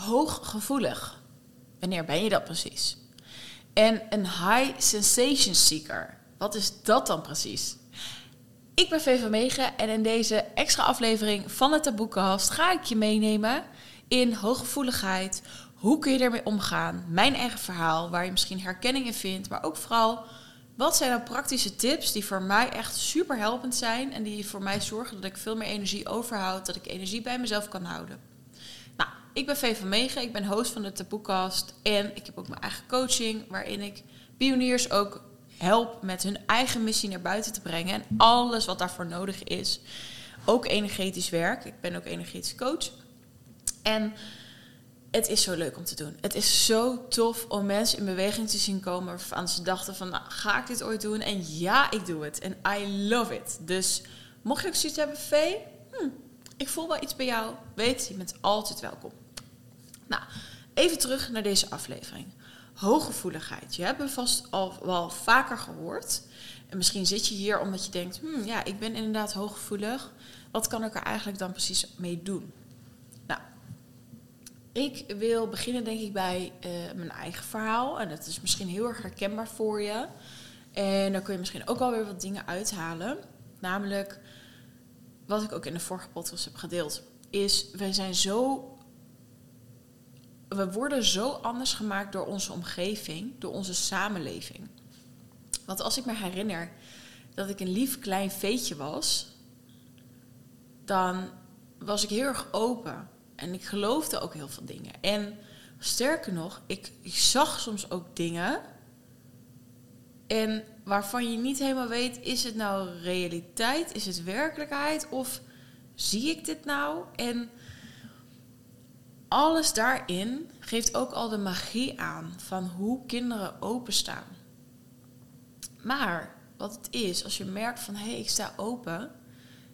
hooggevoelig. Wanneer ben je dat precies? En een high sensation seeker. Wat is dat dan precies? Ik ben Vee van Megen en in deze extra aflevering van het Taboekencast ga ik je meenemen in hooggevoeligheid. Hoe kun je ermee omgaan? Mijn eigen verhaal, waar je misschien herkenning in vindt, maar ook vooral wat zijn nou praktische tips die voor mij echt super helpend zijn en die voor mij zorgen dat ik veel meer energie overhoud, dat ik energie bij mezelf kan houden? Ik ben Vee van Megen, ik ben host van de Taboekast en ik heb ook mijn eigen coaching waarin ik pioniers ook help met hun eigen missie naar buiten te brengen en alles wat daarvoor nodig is. Ook energetisch werk, ik ben ook energetisch coach. En het is zo leuk om te doen. Het is zo tof om mensen in beweging te zien komen waarvan ze dachten van, nou, ga ik dit ooit doen? En ja, ik doe het. En I love it. Dus mocht je ook zoiets hebben, Vee, hm, ik voel wel iets bij jou, weet, je bent altijd welkom. Nou, even terug naar deze aflevering. Hooggevoeligheid. Je hebt me vast al wel vaker gehoord. En misschien zit je hier omdat je denkt, hm, ja, ik ben inderdaad hooggevoelig. Wat kan ik er eigenlijk dan precies mee doen? Ik wil beginnen denk ik bij uh, mijn eigen verhaal. En dat is misschien heel erg herkenbaar voor je. En dan kun je misschien ook alweer wat dingen uithalen. Namelijk, wat ik ook in de vorige podcast heb gedeeld, is wij zijn zo. We worden zo anders gemaakt door onze omgeving, door onze samenleving. Want als ik me herinner dat ik een lief klein veetje was, dan was ik heel erg open. En ik geloofde ook heel veel dingen. En sterker nog, ik, ik zag soms ook dingen. En waarvan je niet helemaal weet, is het nou realiteit? Is het werkelijkheid? Of zie ik dit nou? En alles daarin geeft ook al de magie aan van hoe kinderen openstaan. Maar wat het is, als je merkt van hé, hey, ik sta open.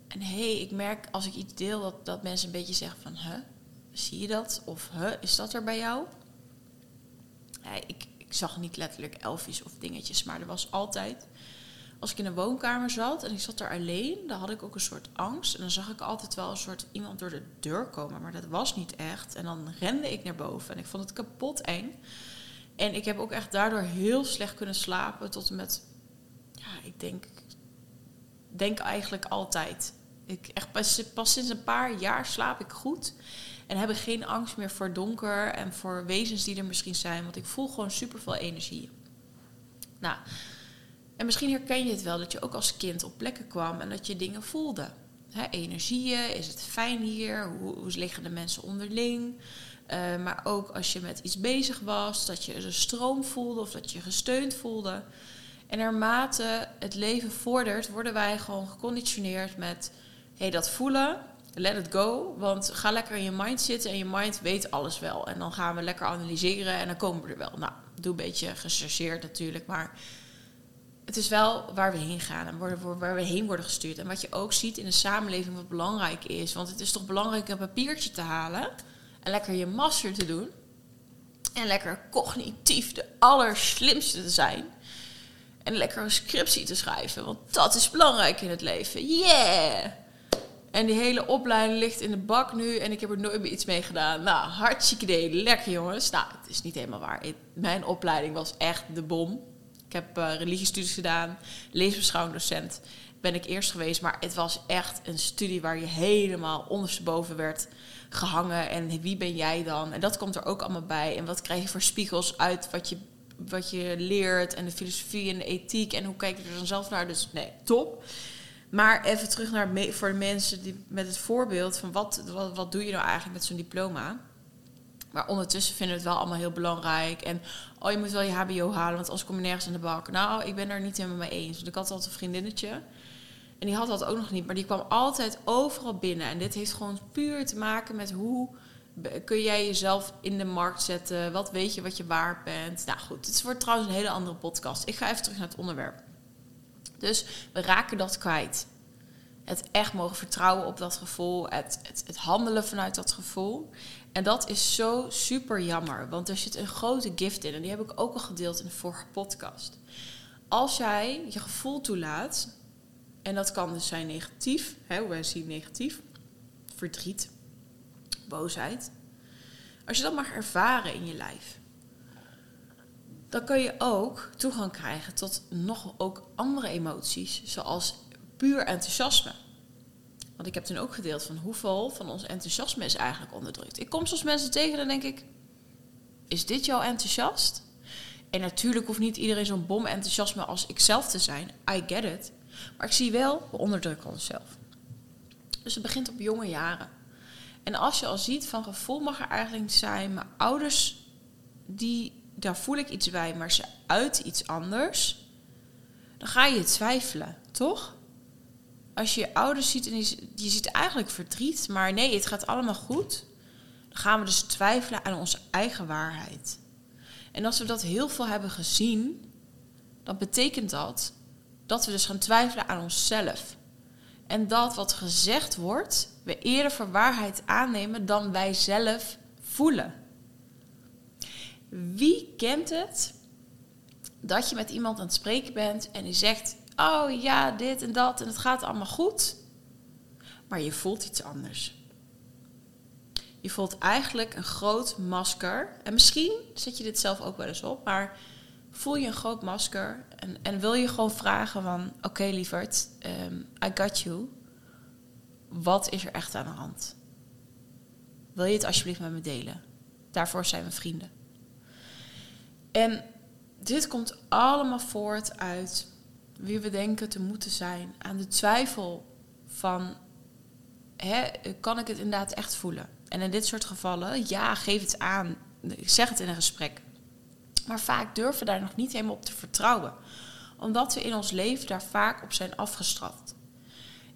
En hé, hey, ik merk als ik iets deel dat, dat mensen een beetje zeggen van hè, zie je dat? Of huh, is dat er bij jou? Ik, ik zag niet letterlijk elfjes of dingetjes, maar er was altijd. Als ik in een woonkamer zat en ik zat daar alleen, dan had ik ook een soort angst. En dan zag ik altijd wel een soort iemand door de deur komen, maar dat was niet echt. En dan rende ik naar boven en ik vond het kapot eng. En ik heb ook echt daardoor heel slecht kunnen slapen tot en met, ja, ik denk, denk eigenlijk altijd. Ik echt pas, pas sinds een paar jaar slaap ik goed. En heb ik geen angst meer voor donker en voor wezens die er misschien zijn. Want ik voel gewoon super veel energie. Nou, en misschien herken je het wel dat je ook als kind op plekken kwam en dat je dingen voelde. He, energieën, is het fijn hier? Hoe, liggen de mensen onderling? Uh, maar ook als je met iets bezig was, dat je een stroom voelde of dat je gesteund voelde. En naarmate het leven vordert, worden wij gewoon geconditioneerd met hey, dat voelen let it go. Want ga lekker in je mind zitten en je mind weet alles wel. En dan gaan we lekker analyseren en dan komen we er wel. Nou, doe een beetje gechargeerd natuurlijk, maar het is wel waar we heen gaan en waar we heen worden gestuurd. En wat je ook ziet in de samenleving wat belangrijk is. Want het is toch belangrijk een papiertje te halen en lekker je master te doen. En lekker cognitief de allerslimste te zijn. En lekker een scriptie te schrijven, want dat is belangrijk in het leven. Yeah! En die hele opleiding ligt in de bak nu en ik heb er nooit meer iets mee gedaan. Nou, hartstikke idee. Lekker jongens. Nou, het is niet helemaal waar. Mijn opleiding was echt de bom. Ik heb uh, religiestudies gedaan, leesbeschouwing docent ben ik eerst geweest. Maar het was echt een studie waar je helemaal ondersteboven werd gehangen. En wie ben jij dan? En dat komt er ook allemaal bij. En wat krijg je voor spiegels uit wat je, wat je leert en de filosofie en de ethiek en hoe kijk je er dan zelf naar? Dus nee, top. Maar even terug naar voor de mensen die met het voorbeeld van wat, wat, wat doe je nou eigenlijk met zo'n diploma? Maar ondertussen vinden we het wel allemaal heel belangrijk. En oh, je moet wel je HBO halen, want anders kom je nergens in de bak. Nou, ik ben er niet helemaal mee eens. Want ik had altijd een vriendinnetje. En die had dat ook nog niet. Maar die kwam altijd overal binnen. En dit heeft gewoon puur te maken met hoe kun jij jezelf in de markt zetten. Wat weet je wat je waard bent. Nou goed, het wordt trouwens een hele andere podcast. Ik ga even terug naar het onderwerp. Dus we raken dat kwijt. Het echt mogen vertrouwen op dat gevoel, het, het handelen vanuit dat gevoel. En dat is zo super jammer, want er zit een grote gift in. En die heb ik ook al gedeeld in de vorige podcast. Als jij je gevoel toelaat, en dat kan dus zijn negatief, hè, hoe wij zien negatief, verdriet, boosheid. Als je dat mag ervaren in je lijf, dan kun je ook toegang krijgen tot nog ook andere emoties, zoals puur enthousiasme. Want ik heb toen ook gedeeld van hoeveel van ons enthousiasme is eigenlijk onderdrukt. Ik kom soms mensen tegen en denk ik, is dit jouw enthousiast? En natuurlijk hoeft niet iedereen zo'n bom enthousiasme als ikzelf te zijn. I get it. Maar ik zie wel, we onderdrukken onszelf. Dus het begint op jonge jaren. En als je al ziet van gevoel mag er eigenlijk niet zijn, mijn ouders, die, daar voel ik iets bij, maar ze uit iets anders, dan ga je twijfelen, toch? Als je je ouders ziet en je, ziet eigenlijk verdriet, maar nee, het gaat allemaal goed, dan gaan we dus twijfelen aan onze eigen waarheid. En als we dat heel veel hebben gezien, dan betekent dat dat we dus gaan twijfelen aan onszelf. En dat wat gezegd wordt, we eerder voor waarheid aannemen dan wij zelf voelen. Wie kent het dat je met iemand aan het spreken bent en die zegt: Oh ja, dit en dat en het gaat allemaal goed, maar je voelt iets anders. Je voelt eigenlijk een groot masker. En misschien zet je dit zelf ook wel eens op, maar voel je een groot masker en, en wil je gewoon vragen van... Oké lieverd, um, I got you. Wat is er echt aan de hand? Wil je het alsjeblieft met me delen? Daarvoor zijn we vrienden. En dit komt allemaal voort uit wie we denken te moeten zijn. Aan de twijfel van, hè, kan ik het inderdaad echt voelen? En in dit soort gevallen, ja, geef het aan. Zeg het in een gesprek. Maar vaak durven we daar nog niet helemaal op te vertrouwen. Omdat we in ons leven daar vaak op zijn afgestraft.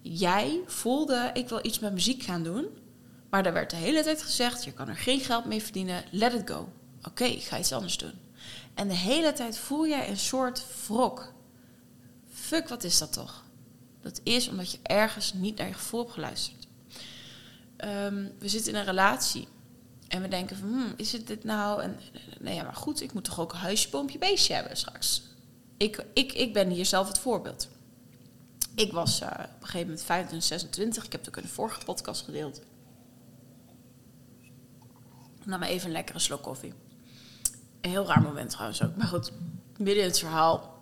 Jij voelde, ik wil iets met muziek gaan doen. Maar er werd de hele tijd gezegd, je kan er geen geld mee verdienen, let it go. Oké, ik ga iets anders doen. En de hele tijd voel jij een soort wrok. Fuck, wat is dat toch? Dat is omdat je ergens niet naar je gevoel hebt geluisterd. Ehm, we zitten in een relatie. En we denken van, hmm, is het dit nou? En nee, ja, maar goed, ik moet toch ook een huisje, boompje, beestje hebben straks. Ik, ik, ik ben hier zelf het voorbeeld. Ik was uh, op een gegeven moment 25, 26. Ik heb het ook in vorige podcast gedeeld. Nam even een lekkere slok koffie. Een heel raar moment trouwens ook. Maar goed, midden in het verhaal.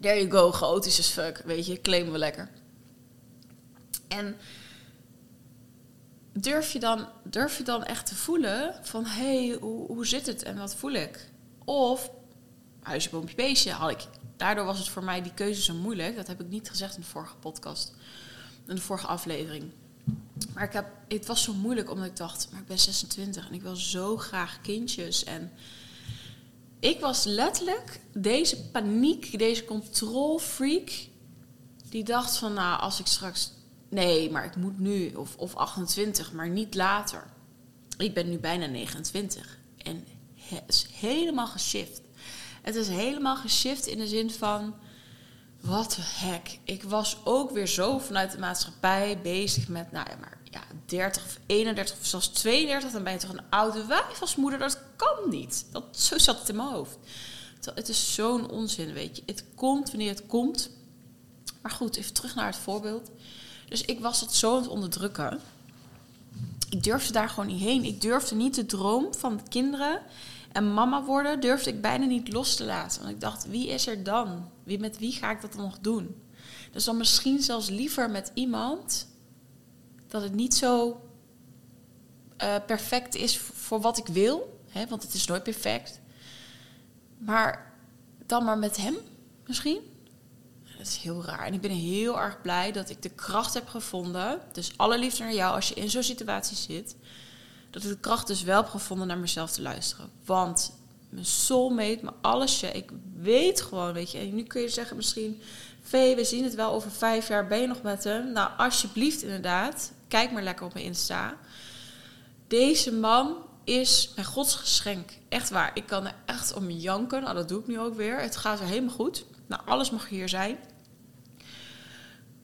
There you go, chaotisch as fuck. Weet je, claimen we lekker. En durf je dan, durf je dan echt te voelen van... hé, hey, hoe, hoe zit het en wat voel ik? Of, huisje, boompje, beestje, had ik... Daardoor was het voor mij die keuze zo moeilijk. Dat heb ik niet gezegd in de vorige podcast. In de vorige aflevering. Maar ik heb, het was zo moeilijk omdat ik dacht... maar ik ben 26 en ik wil zo graag kindjes. En ik was letterlijk deze paniek, deze controlfreak... die dacht van, nou, als ik straks nee, maar ik moet nu, of, of 28, maar niet later. Ik ben nu bijna 29 en het is helemaal geshift. Het is helemaal geshift in de zin van, wat de heck. Ik was ook weer zo vanuit de maatschappij bezig met, nou ja, maar ja, 30 of 31 of zelfs 32, dan ben je toch een oude wijf als moeder. Dat kan niet. Dat, zo zat het in mijn hoofd. Het is zo'n onzin, weet je. Het komt wanneer het komt. Maar goed, even terug naar het voorbeeld. Dus ik was dat zo aan het onderdrukken. Ik durfde daar gewoon niet heen. Ik durfde niet de droom van kinderen en mama worden, durfde ik bijna niet los te laten. Want ik dacht, wie is er dan? Wie, met wie ga ik dat dan nog doen? Dus dan misschien zelfs liever met iemand dat het niet zo uh, perfect is voor wat ik wil. Hè, want het is nooit perfect. Maar dan maar met hem misschien dat is heel raar. En ik ben heel erg blij dat ik de kracht heb gevonden. Dus alle liefde naar jou als je in zo'n situatie zit. Dat ik de kracht dus wel heb gevonden naar mezelf te luisteren. Want mijn soulmate, mijn allesje, ik weet gewoon, weet je. En nu kun je zeggen misschien, Vee, we zien het wel over vijf jaar, ben je nog met hem? Nou, alsjeblieft inderdaad, kijk maar lekker op mijn Insta. Deze man is mijn Gods geschenk. Echt waar. Ik kan er echt om janken. Nou, dat doe ik nu ook weer. Het gaat er helemaal goed. Nou, alles mag hier zijn.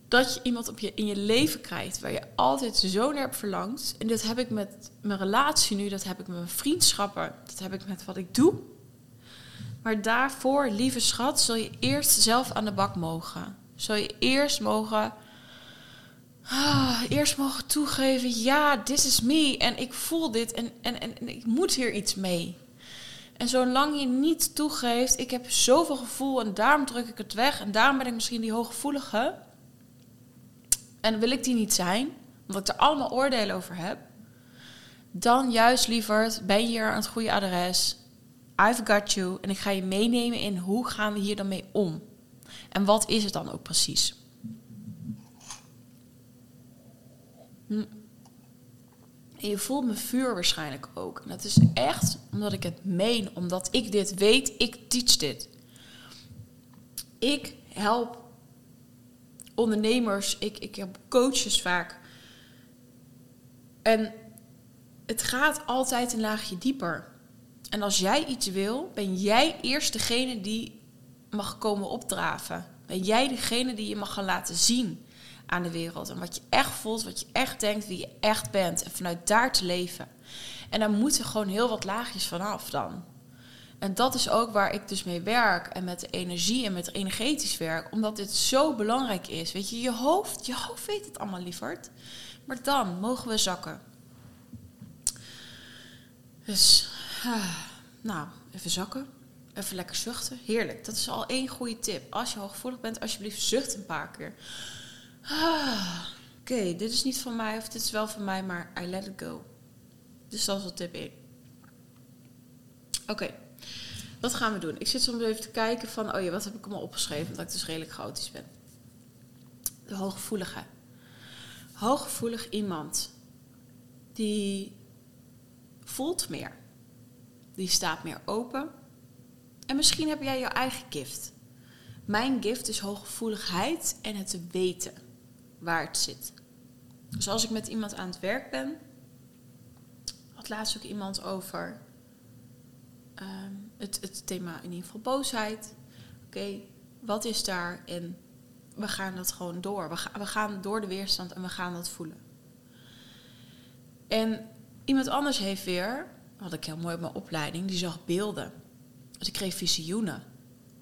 Dat je iemand op je, in je leven krijgt waar je altijd zo naar hebt verlangd. En dat heb ik met mijn relatie nu, dat heb ik met mijn vriendschappen, dat heb ik met wat ik doe. Maar daarvoor, lieve schat, zul je eerst zelf aan de bak mogen. Zul je eerst mogen ah, eerst mogen toegeven, ja, dit is me en ik voel dit en, en, en, en ik moet hier iets mee. En zolang je niet toegeeft, ik heb zoveel gevoel en daarom druk ik het weg en daarom ben ik misschien die hooggevoelige. En wil ik die niet zijn, omdat ik er allemaal oordelen over heb. Dan juist liever ben je hier aan het goede adres. I've got you. En ik ga je meenemen in hoe gaan we hier dan mee om. En wat is het dan ook precies? Hm. Je voelt mijn vuur waarschijnlijk ook. En dat is echt omdat ik het meen, omdat ik dit weet, ik teach dit. Ik help ondernemers, ik, ik heb coaches vaak. En het gaat altijd een laagje dieper. En als jij iets wil, ben jij eerst degene die mag komen opdraven. Ben jij degene die je mag gaan laten zien aan de wereld. En wat je echt voelt, wat je echt denkt, wie je echt bent. En vanuit daar te leven. En daar moeten gewoon heel wat laagjes vanaf dan. En dat is ook waar ik dus mee werk. En met de energie en met energetisch werk. Omdat dit zo belangrijk is. Weet je, je hoofd, je hoofd weet het allemaal lieverd. Maar dan mogen we zakken. Dus, ah, nou, even zakken. Even lekker zuchten. Heerlijk. Dat is al één goede tip. Als je hooggevoelig bent, alsjeblieft zucht een paar keer. Ah, Oké, dit is niet van mij of dit is wel van mij, maar I let it go. Dus dat is wel tip 1. Oké, wat gaan we doen? Ik zit soms even te kijken van, oh ja, wat heb ik allemaal opgeschreven? Omdat ik dus redelijk chaotisch ben. De hooggevoelige. Hooggevoelig iemand die voelt meer. Die staat meer open. En misschien heb jij jouw eigen gift. Mijn gift is hooggevoeligheid en het weten waar het zit. Dus als ik met iemand aan het werk ben, had laatst ook iemand over ehm, het, thema in ieder geval boosheid. Oké, wat is daar? En we gaan dat gewoon door. We, we gaan door de weerstand en we gaan dat voelen. En iemand anders heeft weer, had ik heel mooi op mijn opleiding, die zag beelden. Dus ik kreeg visioenen.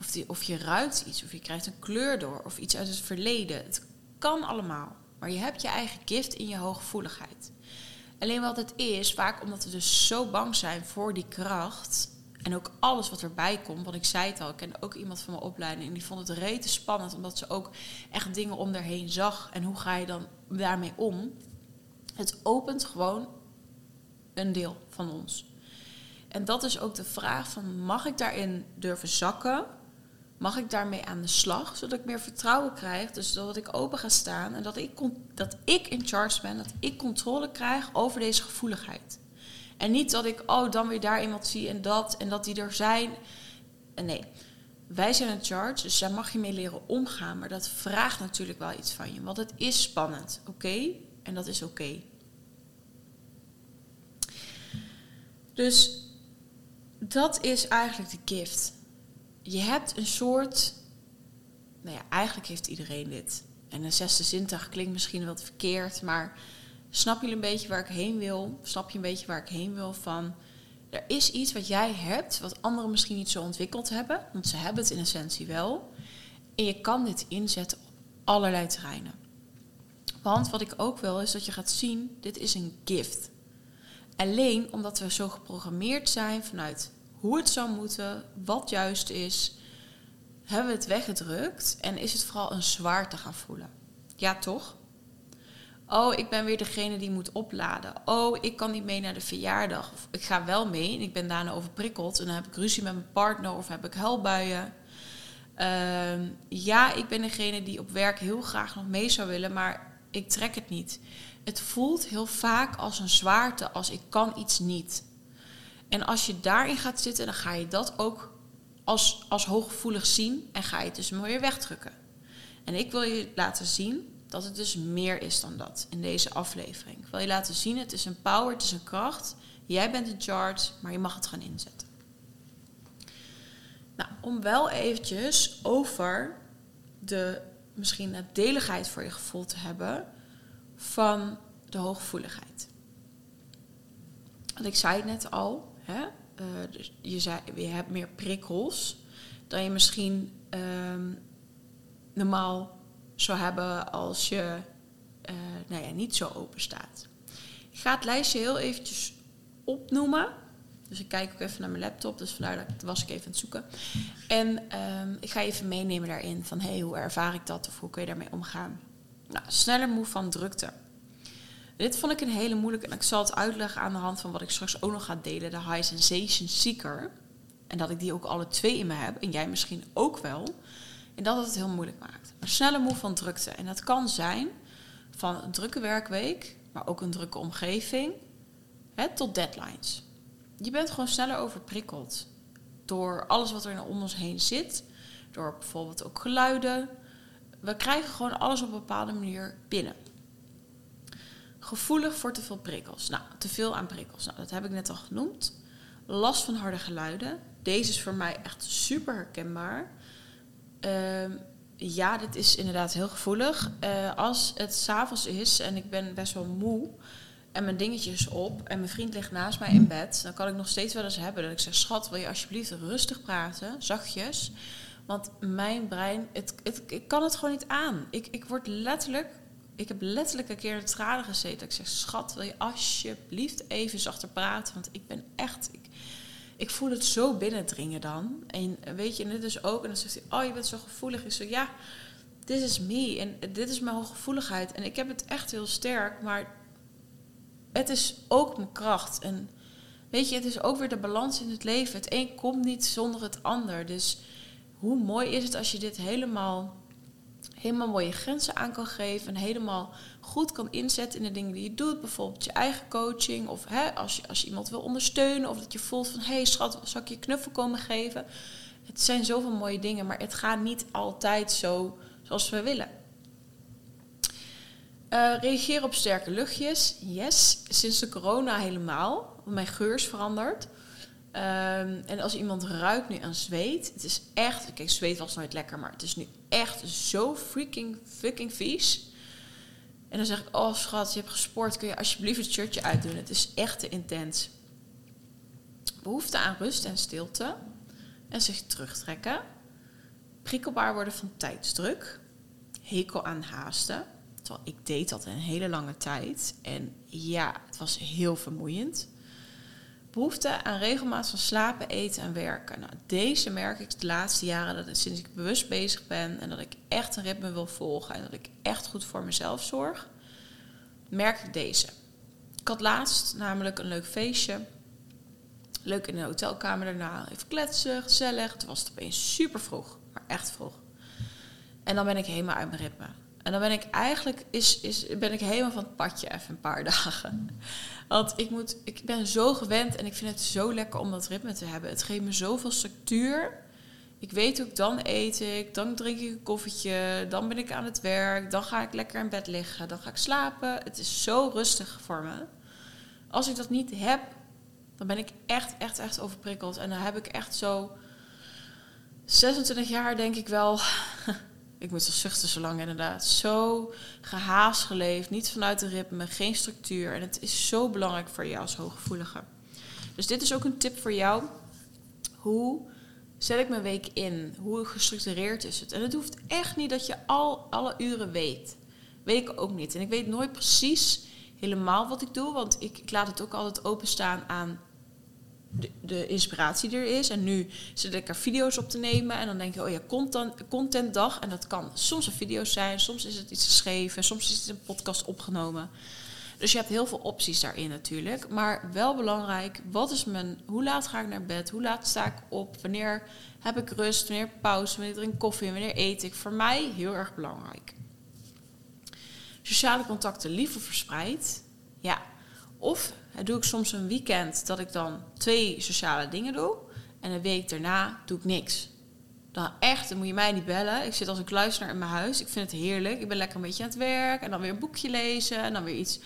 Of, die, of je ruikt iets, of je krijgt een kleur door, of iets uit het verleden. Het kan allemaal. Maar je hebt je eigen gift in je hooggevoeligheid. Alleen wat het is, vaak omdat we dus zo bang zijn voor die kracht. En ook alles wat erbij komt. Want ik zei het al, ik ken ook iemand van mijn opleiding. En die vond het rete spannend. Omdat ze ook echt dingen om daarheen zag. En hoe ga je dan daarmee om? Het opent gewoon een deel van ons. En dat is ook de vraag van mag ik daarin durven zakken? mag ik daarmee aan de slag, zodat ik meer vertrouwen krijg. Dus dat ik open ga staan en dat ik, dat ik in charge ben, dat ik controle krijg over deze gevoeligheid. En niet dat ik, oh, dan weer daar iemand zie en dat en dat die er zijn. Nee, wij zijn in charge, dus daar mag je mee leren omgaan. Maar dat vraagt natuurlijk wel iets van je, want het is spannend, oké? En dat is oké. Dus dat is eigenlijk de gift je hebt een soort. Nou ja, eigenlijk heeft iedereen dit. En een zesde zintuig klinkt misschien wat verkeerd, maar snap je een beetje waar ik heen wil? Snap je een beetje waar ik heen wil van. Er is iets wat jij hebt, wat anderen misschien niet zo ontwikkeld hebben, want ze hebben het in essentie wel. En je kan dit inzetten op allerlei terreinen. Want wat ik ook wil, is dat je gaat zien, dit is een gift. Alleen omdat we zo geprogrammeerd zijn vanuit hoe het zou moeten, wat juist is, hebben we het weggedrukt en is het vooral een zwaarte gaan voelen. Ja, toch? Oh, ik ben weer degene die moet opladen. Oh, ik kan niet mee naar de verjaardag. Of ik ga wel mee en ik ben daarna overprikkeld. En dan heb ik ruzie met mijn partner of heb ik huilbuien. Uh, ja, ik ben degene die op werk heel graag nog mee zou willen, maar ik trek het niet. Het voelt heel vaak als een zwaarte, als ik kan iets niet. En als je daarin gaat zitten, dan ga je dat ook als, als hooggevoelig zien en ga je het dus weer wegdrukken. En ik wil je laten zien dat het dus meer is dan dat in deze aflevering. Ik wil je laten zien, het is een power, het is een kracht. Jij bent in charge, maar je mag het gaan inzetten. Nou, om wel eventjes over de misschien nadeligheid voor je gevoel te hebben van de hooggevoeligheid. Want ik zei het net al, Hè? Uh, dus je, je hebt meer prikkels dan je misschien um, normaal zou hebben als je eh, nou ja, niet zo open staat. Ik ga het lijstje heel eventjes opnoemen. Dus ik kijk ook even naar mijn laptop, dus vandaar dat was ik even aan het zoeken. En ehm, ik ga even meenemen daarin van hey, hoe ervaar ik dat of hoe kun je daarmee omgaan. Nou, sneller moe van drukte. Dit vond ik een hele moeilijke en ik zal het uitleggen aan de hand van wat ik straks ook nog ga delen, de High Sensation Seeker. En dat ik die ook alle twee in me heb en jij misschien ook wel. En dat het heel moeilijk maakt. Maar sneller moe van drukte. En dat kan zijn van een drukke werkweek, maar ook een drukke omgeving, hè, tot deadlines. Je bent gewoon sneller overprikkeld door alles wat er om ons heen zit. Door bijvoorbeeld ook geluiden. We krijgen gewoon alles op een bepaalde manier binnen. Gevoelig voor te veel prikkels. Nou, te veel aan prikkels. Nou, dat heb ik net al genoemd. Last van harde geluiden. Deze is voor mij echt super herkenbaar. Uh, ja, dit is inderdaad heel gevoelig. Uh, als het s'avonds is en ik ben best wel moe en mijn dingetjes op en mijn vriend ligt naast mij in bed, dan kan ik nog steeds wel eens hebben dat ik zeg: Schat, wil je alsjeblieft rustig praten, zachtjes? Want mijn brein, het, ik kan het gewoon niet aan. Ik, ik word letterlijk, ik heb letterlijk een keer in tranen gezeten. Ik zeg: Schat, wil je alsjeblieft even zachter praten? Want ik ben echt, ik voel het zo binnendringen dan. En weet je, en dit is ook, en dan zegt hij: Oh, je bent zo gevoelig. Ik zeg: Ja, dit is me en dit is mijn hooggevoeligheid. En ik heb het echt heel sterk, maar het is ook mijn kracht. En weet je, het is ook weer de balans in het leven. Het een komt niet zonder het ander. Dus hoe mooi is het als je dit helemaal, helemaal mooie grenzen aan kan geven. En helemaal goed kan inzetten in de dingen die je doet. Bijvoorbeeld je eigen coaching. Of hè, als, je, als je iemand wil ondersteunen. Of dat je voelt van, hé hey, schat, zal ik je knuffel komen geven? Het zijn zoveel mooie dingen, maar het gaat niet altijd zo zoals we willen. Uh, reageer op sterke luchtjes. Yes, sinds de corona helemaal. Mijn geur is veranderd. Um, en als iemand ruikt nu aan zweet, het is echt. Kijk, zweet was nooit lekker, maar het is nu echt zo freaking fucking vies. En dan zeg ik: Oh schat, je hebt gesport, kun je alsjeblieft het shirtje uitdoen? Het is echt te intens. Behoefte aan rust en stilte. En zich terugtrekken. Prikkelbaar worden van tijdsdruk. Hekel aan haasten Terwijl ik deed dat een hele lange tijd. En ja, het was heel vermoeiend. Behoefte aan regelmaat van slapen, eten en werken. Nou, deze merk ik de laatste jaren dat sinds ik bewust bezig ben en dat ik echt een ritme wil volgen en dat ik echt goed voor mezelf zorg, merk ik deze. Ik had laatst namelijk een leuk feestje. Leuk in de hotelkamer daarna. Even kletsen, gezellig. Het was opeens super vroeg, maar echt vroeg. En dan ben ik helemaal uit mijn ritme. En dan ben ik eigenlijk is, is, ben ik helemaal van het padje even een paar dagen. Want ik, moet, ik ben zo gewend en ik vind het zo lekker om dat ritme te hebben. Het geeft me zoveel structuur. Ik weet ook, dan eet ik, dan drink ik een koffietje, dan ben ik aan het werk, dan ga ik lekker in bed liggen, dan ga ik slapen. Het is zo rustig voor me. Als ik dat niet heb, dan ben ik echt, echt, echt overprikkeld. En dan heb ik echt zo 26 jaar, denk ik wel. Ik moet zo zuchten zo lang inderdaad. Zo gehaast geleefd, niet vanuit de ritme, geen structuur. En het is zo belangrijk voor jou als hooggevoelige. Dus dit is ook een tip voor jou. Hoe zet ik mijn week in? Hoe gestructureerd is het? En het hoeft echt niet dat je al alle uren weet. Weet ik ook niet. En ik weet nooit precies helemaal wat ik doe, want ik, ik laat het ook altijd openstaan aan de, inspiratie er is. En nu zit ik er video's op te nemen. En dan denk je, oh ja, content, contentdag. En dat kan soms een video zijn, soms is het iets geschreven, soms is het een podcast opgenomen. Dus je hebt heel veel opties daarin natuurlijk. Maar wel belangrijk, wat is mijn, hoe laat ga ik naar bed? Hoe laat sta ik op? Wanneer heb ik rust? Wanneer pauze? Wanneer drink ik koffie? Wanneer eet ik? Voor mij heel erg belangrijk. Sociale contacten liever verspreid. Ja, of doe ik soms een weekend dat ik dan twee sociale dingen doe. En een week daarna doe ik niks. Dan echt, dan moet je mij niet bellen. Ik zit als een kluisenaar in mijn huis. Ik vind het heerlijk. Ik ben lekker een beetje aan het werk. En dan weer een boekje lezen. En dan weer iets,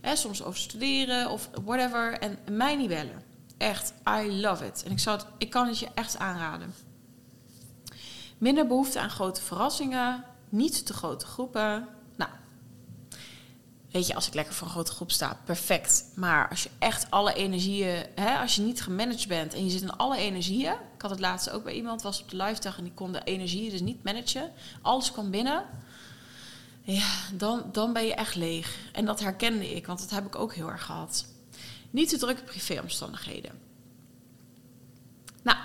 hè, soms over studeren of whatever. En mij niet bellen. Echt, I love it. En ik, zou het, ik kan het je echt aanraden. Minder behoefte aan grote verrassingen. Niet te grote groepen. Weet je, als ik lekker voor een grote groep sta, perfect. Maar als je echt alle energieën, hè, als je niet gemanaged bent en je zit in alle energieën. Ik had het laatste ook bij iemand, was op de live dag en die kon de energieën dus niet managen. Alles kwam binnen. ja, dan, dan ben je echt leeg. En dat herkende ik, want dat heb ik ook heel erg gehad. Niet te drukke privéomstandigheden. Nou,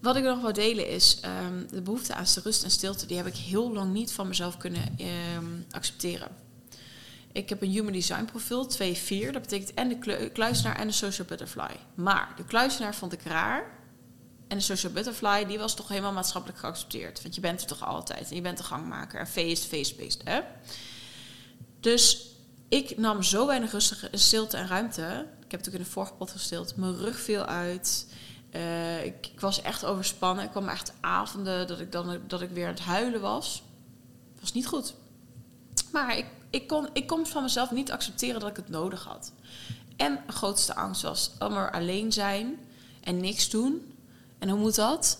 wat ik nog wil delen is ehm, de behoefte aan rust en stilte. Die heb ik heel lang niet van mezelf kunnen ehm, accepteren. Ik heb een Human Design profiel, 2-4. Dat betekent en de kluisenaar en de social butterfly. Maar de kluisenaar vond ik raar. En de social butterfly, die was toch helemaal maatschappelijk geaccepteerd. Want je bent er toch altijd. En je bent de gangmaker. En feest, feest-based, hè? Dus ik nam zo weinig rustige stilte en ruimte. Ik heb natuurlijk in de vorige pot gestild. Mijn rug viel uit. Uh, ik, ik, was echt overspannen. Ik kwam echt avonden dat ik, dan, dat ik weer aan het huilen was. Was niet goed. Maar ik, ik, kon, ik kon van mezelf niet accepteren dat ik het nodig had. En grootste angst was er alleen zijn en niks doen. En hoe moet dat?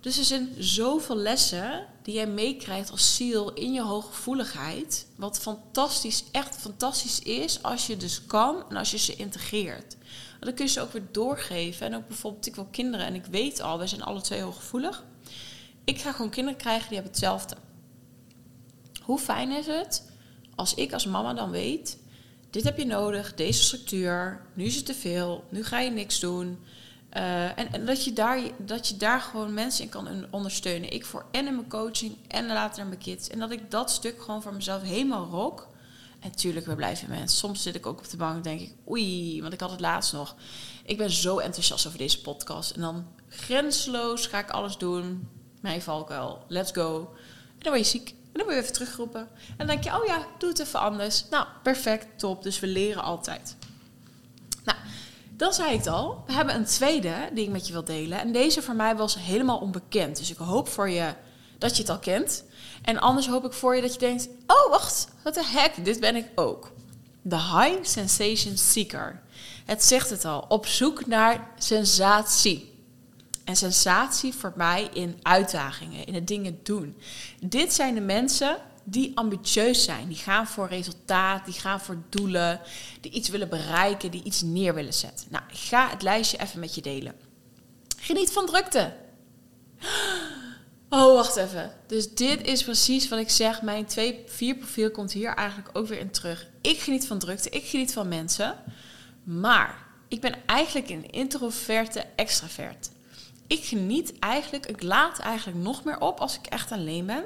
Dus er zijn zoveel lessen die jij meekrijgt als ziel in je hooggevoeligheid. Wat fantastisch, echt fantastisch is als je dus kan en als je ze integreert. Dan kun je ze ook weer doorgeven. En ook bijvoorbeeld, ik wil kinderen en ik weet al, wij zijn alle twee hooggevoelig. Ik ga gewoon kinderen krijgen die hebben hetzelfde. Hoe fijn is het als ik als mama dan weet, dit heb je nodig, deze structuur, nu is het te veel, nu ga je niks doen. Uh, en, dat, je daar, dat je daar gewoon mensen in kan ondersteunen. Ik voor en in mijn coaching en later in mijn kids. En dat ik dat stuk gewoon voor mezelf helemaal rock. En tuurlijk, we blijven mensen. Soms zit ik ook op de bank en denk ik, oei, want ik had het laatst nog. Ik ben zo enthousiast over deze podcast. En dan grensloos ga ik alles doen. Mijn valkuil, let's go. En dan word je ziek. Dan word je even teruggeroepen. En dan denk je, oh ja, doe het even anders. Nou, perfect, top. Dus we leren altijd. Nou, dan zei ik het al. We hebben een tweede die ik met je wil delen. En deze voor mij was helemaal onbekend. Dus ik hoop voor je dat je het al kent. En anders hoop ik voor je dat je denkt: oh wacht, wat de heck, dit ben ik ook. De High Sensation Seeker. Het zegt het al, op zoek naar sensatie. En sensatie voor mij in uitdagingen, in het dingen doen. Dit zijn de mensen die ambitieus zijn. Die gaan voor resultaat, die gaan voor doelen, die iets willen bereiken, die iets neer willen zetten. Nou, ik ga het lijstje even met je delen. Geniet van drukte. Oh, wacht even. Dus dit is precies wat ik zeg. Mijn 2-4 profiel komt hier eigenlijk ook weer in terug. Ik geniet van drukte, ik geniet van mensen. Maar ik ben eigenlijk een introverte extravert. Ik geniet eigenlijk, ik laat eigenlijk nog meer op als ik echt alleen ben.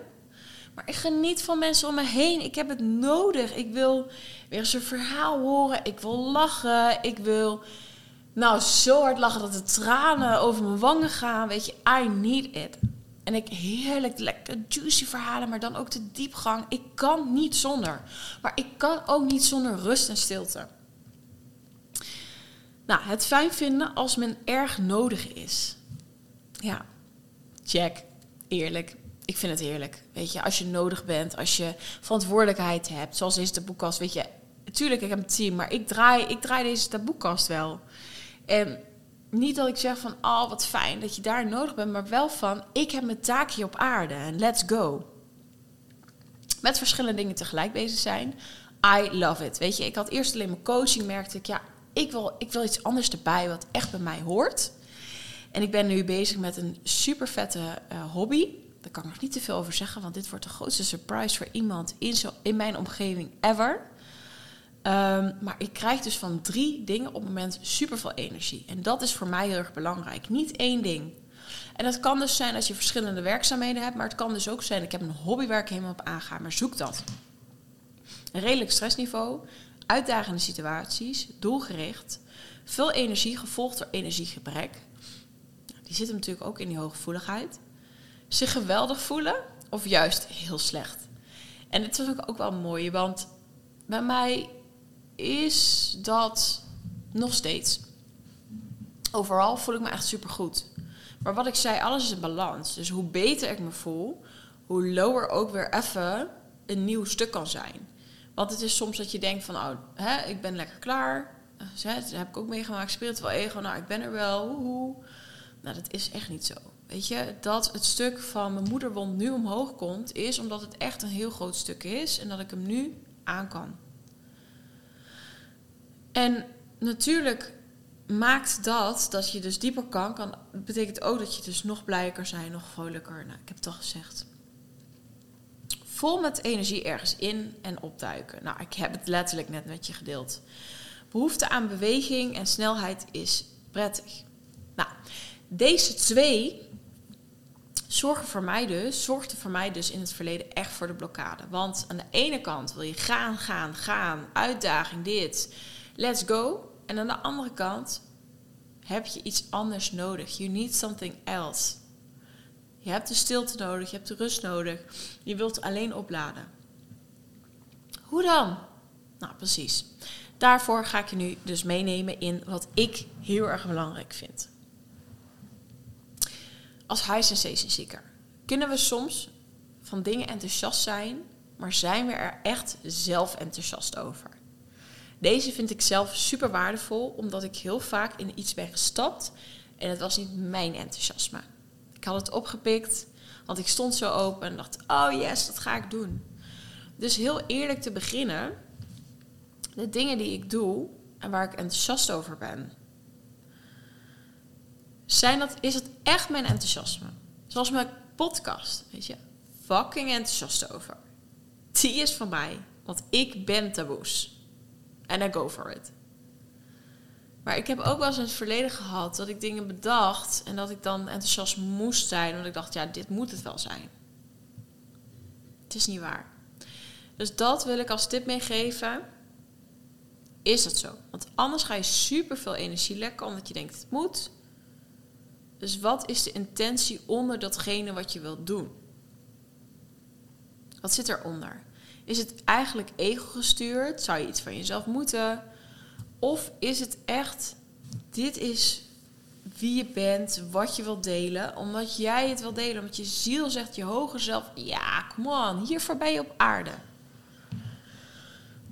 Maar ik geniet van mensen om me heen. Ik heb het nodig. Ik wil weer eens een verhaal horen. Ik wil lachen. Ik wil nou zo hard lachen dat de tranen over mijn wangen gaan. Weet je, I need it. En ik heerlijk lekker juicy verhalen, maar dan ook de diepgang. Ik kan niet zonder. Maar ik kan ook niet zonder rust en stilte. Nou, het fijn vinden als men erg nodig is. Ja, check. Eerlijk. Ik vind het heerlijk. Weet je, als je nodig bent, als je verantwoordelijkheid hebt, zoals deze taboekast, weet je, natuurlijk, ik heb een team, maar ik draai, ik draai deze taboekast wel. En niet dat ik zeg van, oh wat fijn dat je daar nodig bent, maar wel van, ik heb mijn taak hier op aarde en let's go. Met verschillende dingen tegelijk bezig zijn. I love it. Weet je, ik had eerst alleen mijn coaching, merkte ik, ja, ik wil, ik wil iets anders erbij wat echt bij mij hoort. En ik ben nu bezig met een super vette uh, hobby. Daar kan ik nog niet te veel over zeggen, want dit wordt de grootste surprise voor iemand in, zo, in mijn omgeving ever. Ehm, maar ik krijg dus van drie dingen op het moment super veel energie. En dat is voor mij heel erg belangrijk. Niet één ding. En dat kan dus zijn als je verschillende werkzaamheden hebt, maar het kan dus ook zijn: ik heb een hobby waar ik helemaal op aanga, maar zoek dat. Een redelijk stressniveau, uitdagende situaties, doelgericht, veel energie gevolgd door energiegebrek. Die zit natuurlijk ook in die hooggevoeligheid. Zich geweldig voelen of juist heel slecht. En dit ik ook wel mooi, want bij mij is dat nog steeds. Overal voel ik me echt super goed. Maar wat ik zei, alles is in balans. Dus hoe beter ik me voel, hoe lower ook weer even een nieuw stuk kan zijn. Want het is soms dat je denkt van, oh, hè, ik ben lekker klaar. Dat heb ik ook meegemaakt. Speelt wel ego. Nou, ik ben er wel. Woehoe. Nou, dat is echt niet zo. Weet je, dat het stuk van mijn moederwond nu omhoog komt, is omdat het echt een heel groot stuk is en dat ik hem nu aan kan. En natuurlijk maakt dat dat je dus dieper kan, kan betekent ook dat je dus nog blijer kan zijn, nog vrolijker. Nou, ik heb het al gezegd. vol met energie ergens in en opduiken. Nou, ik heb het letterlijk net met je gedeeld. Behoefte aan beweging en snelheid is prettig. Nou, deze twee zorgen voor mij dus, zorgden voor mij dus in het verleden echt voor de blokkade. Want aan de ene kant wil je gaan, gaan, gaan, uitdaging, dit, let's go. En aan de andere kant heb je iets anders nodig. You need something else. Je hebt de stilte nodig, je hebt de rust nodig. Je wilt alleen opladen. Hoe dan? Nou, precies. Daarvoor ga ik je nu dus meenemen in wat ik heel erg belangrijk vind. Als high sensation seeker kunnen we soms van dingen enthousiast zijn, maar zijn we er echt zelf enthousiast over? Deze vind ik zelf super waardevol, omdat ik heel vaak in iets ben gestapt en het was niet mijn enthousiasme. Ik had het opgepikt, want ik stond zo open en dacht: oh yes, dat ga ik doen. Dus heel eerlijk te beginnen, de dingen die ik doe en waar ik enthousiast over ben, zijn dat, is het echt mijn enthousiasme? Zoals mijn podcast, weet je, fucking enthousiast over. Die is van mij, want ik ben taboes. En I go for it. Maar ik heb ook wel eens in het verleden gehad dat ik dingen bedacht en dat ik dan enthousiast moest zijn, omdat ik dacht, ja, dit moet het wel zijn. Het is niet waar. Dus dat wil ik als tip meegeven. Is dat zo? Want anders ga je super veel energie lekken omdat je denkt het moet. Dus wat is de intentie onder datgene wat je wilt doen? Wat zit eronder? Is het eigenlijk ego gestuurd? Zou je iets van jezelf moeten? Of is het echt, dit is wie je bent, wat je wilt delen, omdat jij het wil delen, omdat je ziel zegt, je hoger zelf, ja, come on, hiervoor ben je op aarde.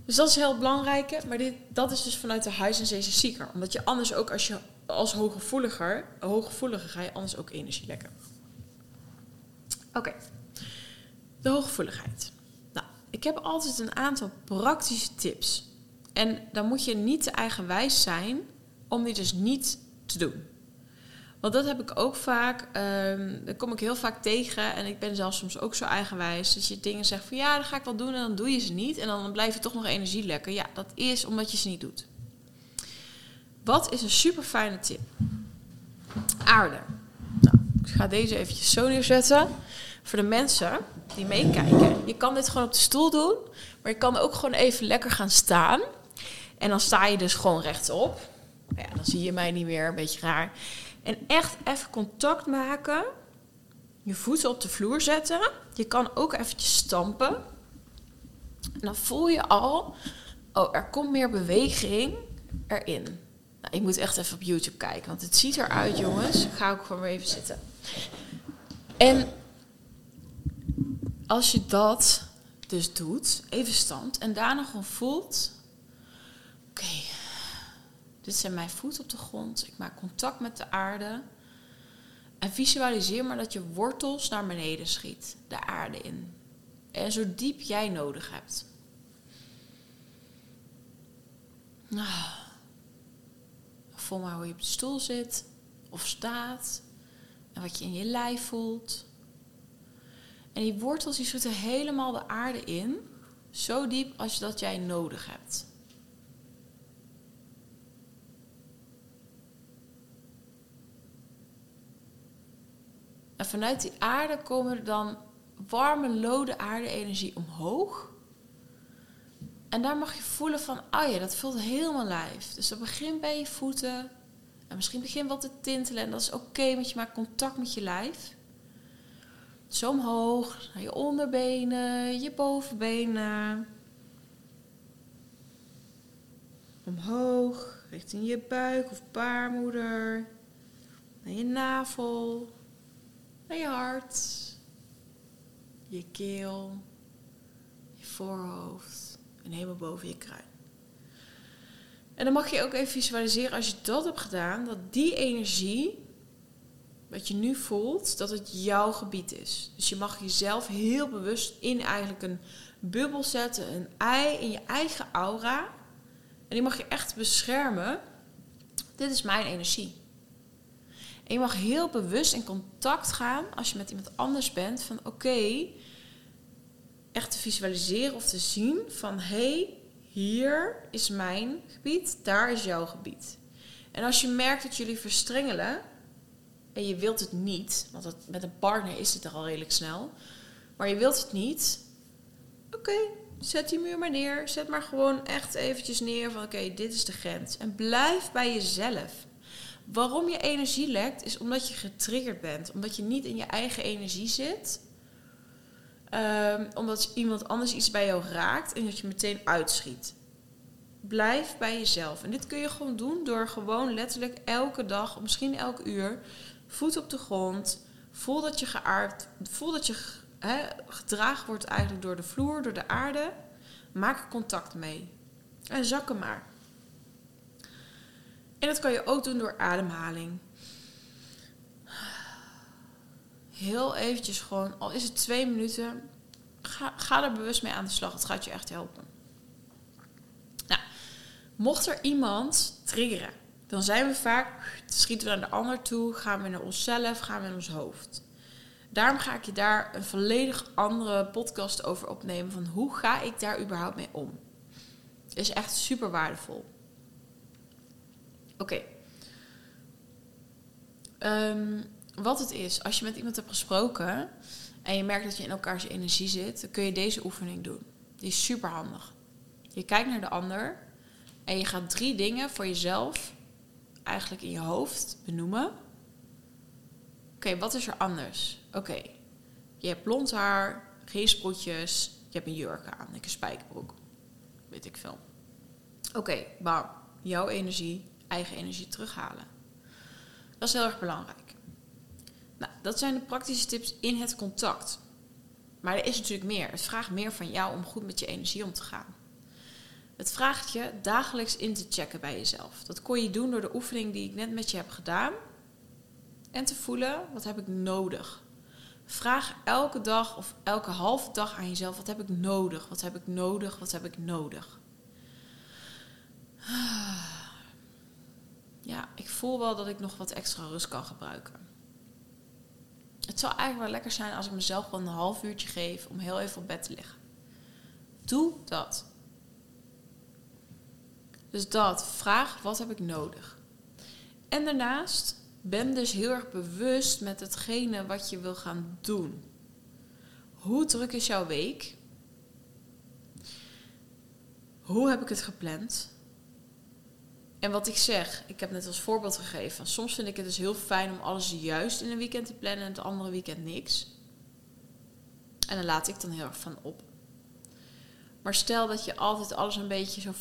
Dus dat is heel belangrijk, maar dit, dat is dus vanuit de huis en zieker. Omdat je anders ook als je als hooggevoeliger, hooggevoeliger ga je anders ook energie lekken. Oké, de hooggevoeligheid. Nou, ik heb altijd een aantal praktische tips. En dan moet je niet te eigenwijs zijn om die dus niet te doen. Want dat heb ik ook vaak, um, dat kom ik heel vaak tegen. En ik ben zelfs soms ook zo eigenwijs. Dat je dingen zegt van ja, dat ga ik wel doen en dan doe je ze niet. En dan blijf je toch nog energie lekken. Ja, dat is omdat je ze niet doet. Wat is een super fijne tip? Aarde. Nou, ik ga deze eventjes zo neerzetten. Voor de mensen die meekijken. Je kan dit gewoon op de stoel doen. Maar je kan ook gewoon even lekker gaan staan. En dan sta je dus gewoon rechtop. Ja, dan zie je mij niet meer, een beetje raar. En echt even contact maken. Je voeten op de vloer zetten. Je kan ook eventjes stampen. En dan voel je al, oh, er komt meer beweging erin. Nou, ik moet echt even op YouTube kijken, want het ziet eruit, jongens. Ik ga ook gewoon weer even zitten. En als je dat dus doet, even stand, en daarna gewoon voelt Oké, dit zijn mijn voeten op de grond. Ik maak contact met de aarde. En visualiseer maar dat je wortels naar beneden schiet, de aarde in. En zo diep jij nodig hebt. Nou, maar hoe je op de stoel zit of staat. En wat je in je lijf voelt. En die wortels die helemaal de aarde in. Zo diep als dat jij nodig hebt. En vanuit die aarde komen er dan warme, lode aarde-energie omhoog. En daar mag je voelen van, oh ja, dat voelt helemaal lijf. Dus dat begint bij je voeten. En misschien begint wat te tintelen. En dat is oké, want je maakt contact met je lijf. Zo omhoog, naar je onderbenen, je bovenbenen. Omhoog, richting je buik of baarmoeder. Naar je navel naar je hart, je keel, je voorhoofd en helemaal boven je kruin. En dan mag je ook even visualiseren als je dat hebt gedaan, dat die energie, wat je nu voelt, dat het jouw gebied is. Dus je mag jezelf heel bewust in eigenlijk een bubbel zetten, een ei in je eigen aura. En die mag je echt beschermen. Dit is mijn energie. En je mag heel bewust in contact gaan als je met iemand anders bent van oké, echt te visualiseren of te zien van hé, hey, hier is mijn gebied, daar is jouw gebied. En als je merkt dat jullie verstrengelen en je wilt het niet, want met een partner is het er al redelijk snel, maar je wilt het niet, oké, zet die muur maar neer. Zet maar gewoon echt eventjes neer van oké, dit is de grens. En blijf bij jezelf. Waarom je energie lekt, is omdat je getriggerd bent. Omdat je niet in je eigen energie zit. Um, omdat iemand anders iets bij jou raakt en dat je meteen uitschiet. Blijf bij jezelf. En dit kun je gewoon doen door gewoon letterlijk elke dag, misschien elk uur, voet op de grond. Voel dat je geaard, voel dat je hè, gedragen wordt eigenlijk door de vloer, door de aarde. Maak er contact mee. En zak hem maar. En dat kan je ook doen door ademhaling. Heel eventjes gewoon, al is het twee minuten, ga, ga er bewust mee aan de slag. Het gaat je echt helpen. Nou, mocht er iemand triggeren, dan zijn we vaak, schieten we naar de ander toe, gaan we naar onszelf, gaan we naar ons hoofd. Daarom ga ik je daar een volledig andere podcast over opnemen. Van hoe ga ik daar überhaupt mee om? Is echt super waardevol. Oké. Ehm, wat het is, als je met iemand hebt gesproken en je merkt dat je in elkaars energie zit, dan kun je deze oefening doen. Die is super handig. Je kijkt naar de ander en je gaat drie dingen voor jezelf eigenlijk in je hoofd benoemen. Oké, wat is er anders? Oké, je hebt blond haar, geen sproetjes, je hebt een jurk aan, een spijkerbroek. Weet ik veel. Oké, okay, bam. Jouw energie, eigen energie terughalen. Dat is heel erg belangrijk. Nou, dat zijn de praktische tips in het contact. Maar er is natuurlijk meer. Het vraagt meer van jou om goed met je energie om te gaan. Het vraagt je dagelijks in te checken bij jezelf. Dat kon je doen door de oefening die ik net met je heb gedaan. En te voelen, wat heb ik nodig? Vraag elke dag of elke halve dag aan jezelf: wat heb ik nodig? Wat heb ik nodig? Wat heb ik nodig? Ja, ik voel wel dat ik nog wat extra rust kan gebruiken. Het zou eigenlijk wel lekker zijn als ik mezelf gewoon een half uurtje geef om heel even op bed te liggen. Doe dat. Dus dat, vraag wat heb ik nodig. En daarnaast ben dus heel erg bewust met hetgene wat je wil gaan doen. Hoe druk is jouw week? Hoe heb ik het gepland? En wat ik zeg, ik heb net als voorbeeld gegeven. Soms vind ik het dus heel fijn om alles juist in een weekend te plannen en het andere weekend niks. En dan laat ik dan heel erg van op. Maar stel dat je altijd alles een beetje zo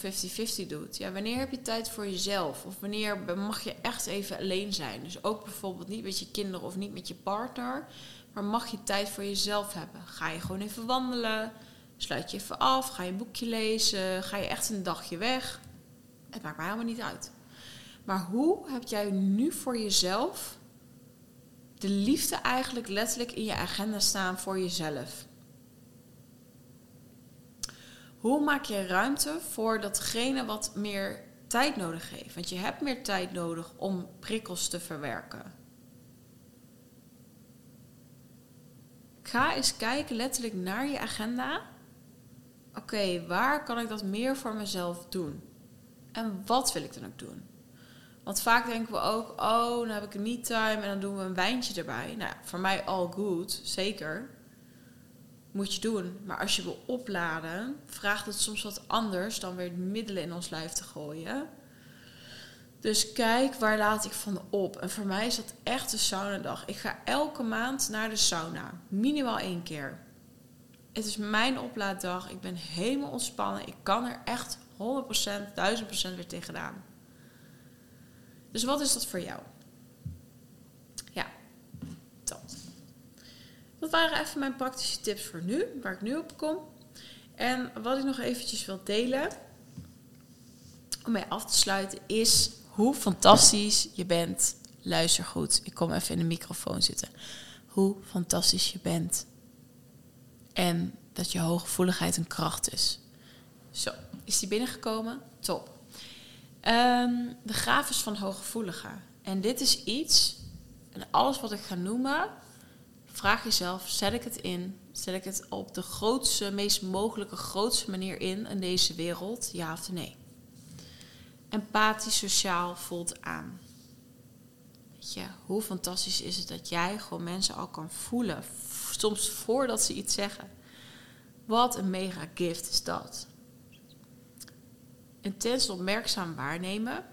50-50 doet. Ja, wanneer heb je tijd voor jezelf? Of wanneer mag je echt even alleen zijn? Dus ook bijvoorbeeld niet met je kinderen of niet met je partner. Maar mag je tijd voor jezelf hebben? Ga je gewoon even wandelen? Sluit je even af? Ga je boekje lezen? Ga je echt een dagje weg? Het maakt mij helemaal niet uit. Maar hoe heb jij nu voor jezelf de liefde eigenlijk letterlijk in je agenda staan voor jezelf? Hoe maak je ruimte voor datgene wat meer tijd nodig heeft? Want je hebt meer tijd nodig om prikkels te verwerken. Ga eens kijken letterlijk naar je agenda. Oké, waar kan ik dat meer voor mezelf doen? En wat wil ik dan ook doen? Want vaak denken we ook, oh, dan heb ik een me-time en dan doen we een wijntje erbij. Nou, voor mij all good, zeker moet je doen. Maar als je wil opladen, vraagt het soms wat anders dan weer middelen in ons lijf te gooien. Dus kijk, waar laat ik van op? En voor mij is dat echt een saunadag. Ik ga elke maand naar de sauna. Minimaal één keer. Het is mijn oplaaddag. Ik ben helemaal ontspannen. Ik kan er echt 100%, 1000% weer tegenaan. Dus wat is dat voor jou? Dat waren even mijn praktische tips voor nu, waar ik nu op kom. En wat ik nog eventjes wil delen, om mee af te sluiten, is hoe fantastisch je bent. Luister goed, ik kom even in de microfoon zitten. Hoe fantastisch je bent. En dat je hooggevoeligheid een kracht is. Zo, is die binnengekomen? Top. Um, de grafis van hooggevoeligen. En dit is iets, en alles wat ik ga noemen, vraag jezelf: zet ik het in? Zet ik het op de grootste, meest mogelijke, grootste manier in in deze wereld? Ja of nee? Empathisch, sociaal voelt aan. Weet je, hoe fantastisch is het dat jij gewoon mensen al kan voelen, soms voordat ze iets zeggen. Wat een mega gift is dat. Intens opmerkzaam waarnemen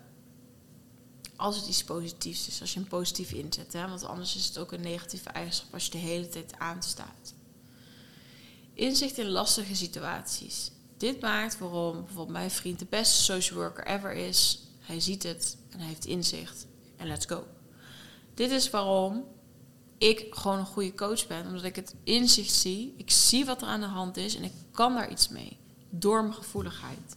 als het iets positiefs is, als je hem positief inzet. Hè? Want anders is het ook een negatieve eigenschap als je de hele tijd aanstaat. Inzicht in lastige situaties. Dit maakt waarom bijvoorbeeld mijn vriend de beste social worker ever is. Hij ziet het en hij heeft inzicht. En let's go. Dit is waarom ik gewoon een goede coach ben. Omdat ik het inzicht zie. Ik zie wat er aan de hand is en ik kan daar iets mee. Door mijn gevoeligheid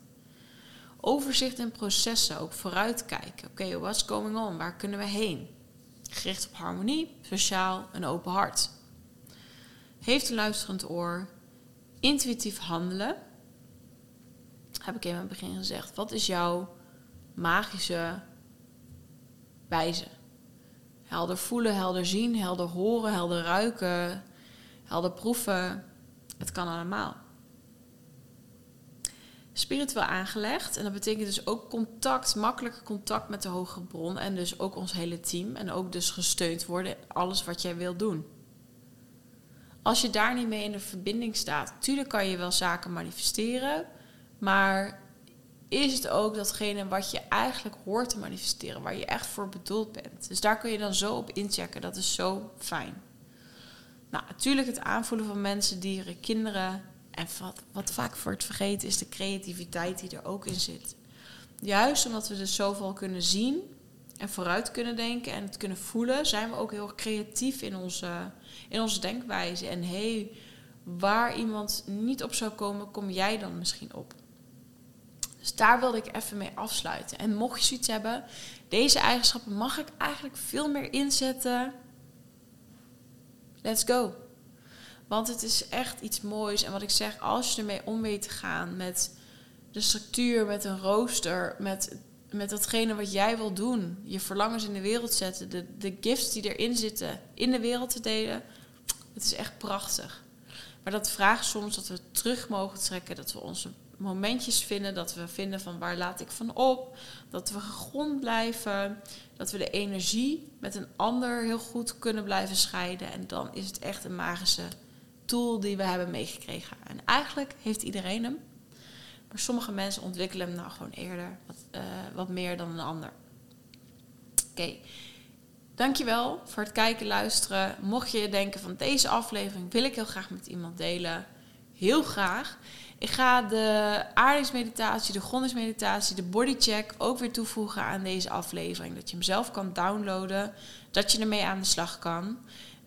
overzicht en processen, ook vooruitkijken. Oké, what's going on? Waar kunnen we heen? Gericht op harmonie, sociaal, een open hart. Heeft een luisterend oor. Intuïtief handelen. Heb ik even aan het begin gezegd. Wat is jouw magische wijze? Helder voelen, helder zien, helder horen, helder ruiken, helder proeven. Het kan allemaal spiritueel aangelegd. En dat betekent dus ook contact, makkelijker contact met de hogere bron. En dus ook ons hele team. En ook dus gesteund worden in alles wat jij wilt doen. Als je daar niet mee in de verbinding staat, natuurlijk kan je wel zaken manifesteren. Maar is het ook datgene wat je eigenlijk hoort te manifesteren, waar je echt voor bedoeld bent. Dus daar kun je dan zo op inchecken. Dat is zo fijn. Nou, natuurlijk het aanvoelen van mensen, dieren, kinderen, en wat, wat vaak wordt vergeten is de creativiteit die er ook in zit. Juist omdat we dus zoveel kunnen zien en vooruit kunnen denken en het kunnen voelen, zijn we ook heel creatief in onze, in onze denkwijze. En hé, hey, waar iemand niet op zou komen, kom jij dan misschien op. Dus daar wilde ik even mee afsluiten. En mocht je zoiets hebben, deze eigenschappen mag ik eigenlijk veel meer inzetten. Let's go. Want het is echt iets moois. En wat ik zeg, als je ermee om weet te gaan met de structuur, met een rooster, met, met datgene wat jij wil doen, je verlangens in de wereld zetten, de, de gifts die erin zitten, in de wereld te delen, het is echt prachtig. Maar dat vraagt soms dat we terug mogen trekken, dat we onze momentjes vinden, dat we vinden van waar laat ik van op, dat we gegrond blijven, dat we de energie met een ander heel goed kunnen blijven scheiden. En dan is het echt een magische tool die we hebben meegekregen. En eigenlijk heeft iedereen hem. Maar sommige mensen ontwikkelen hem nou gewoon eerder wat, uh, wat meer dan een ander. Oké, dankjewel voor het kijken, luisteren. Mocht je denken van deze aflevering wil ik heel graag met iemand delen. Heel graag. Ik ga de aardingsmeditatie, de grondingsmeditatie, de bodycheck ook weer toevoegen aan deze aflevering. Dat je hem zelf kan downloaden, dat je ermee aan de slag kan.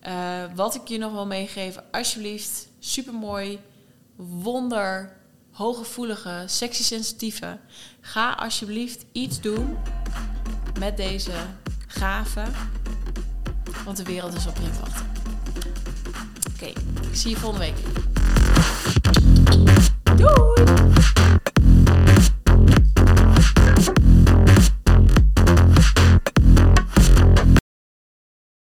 Uh, wat ik je nog wil meegeven, alsjeblieft, supermooi, wonder, hooggevoelige, sexy sensitieve. Ga alsjeblieft iets doen met deze gaven, want de wereld is op je wachten. Oké, ik zie je volgende week. Doei!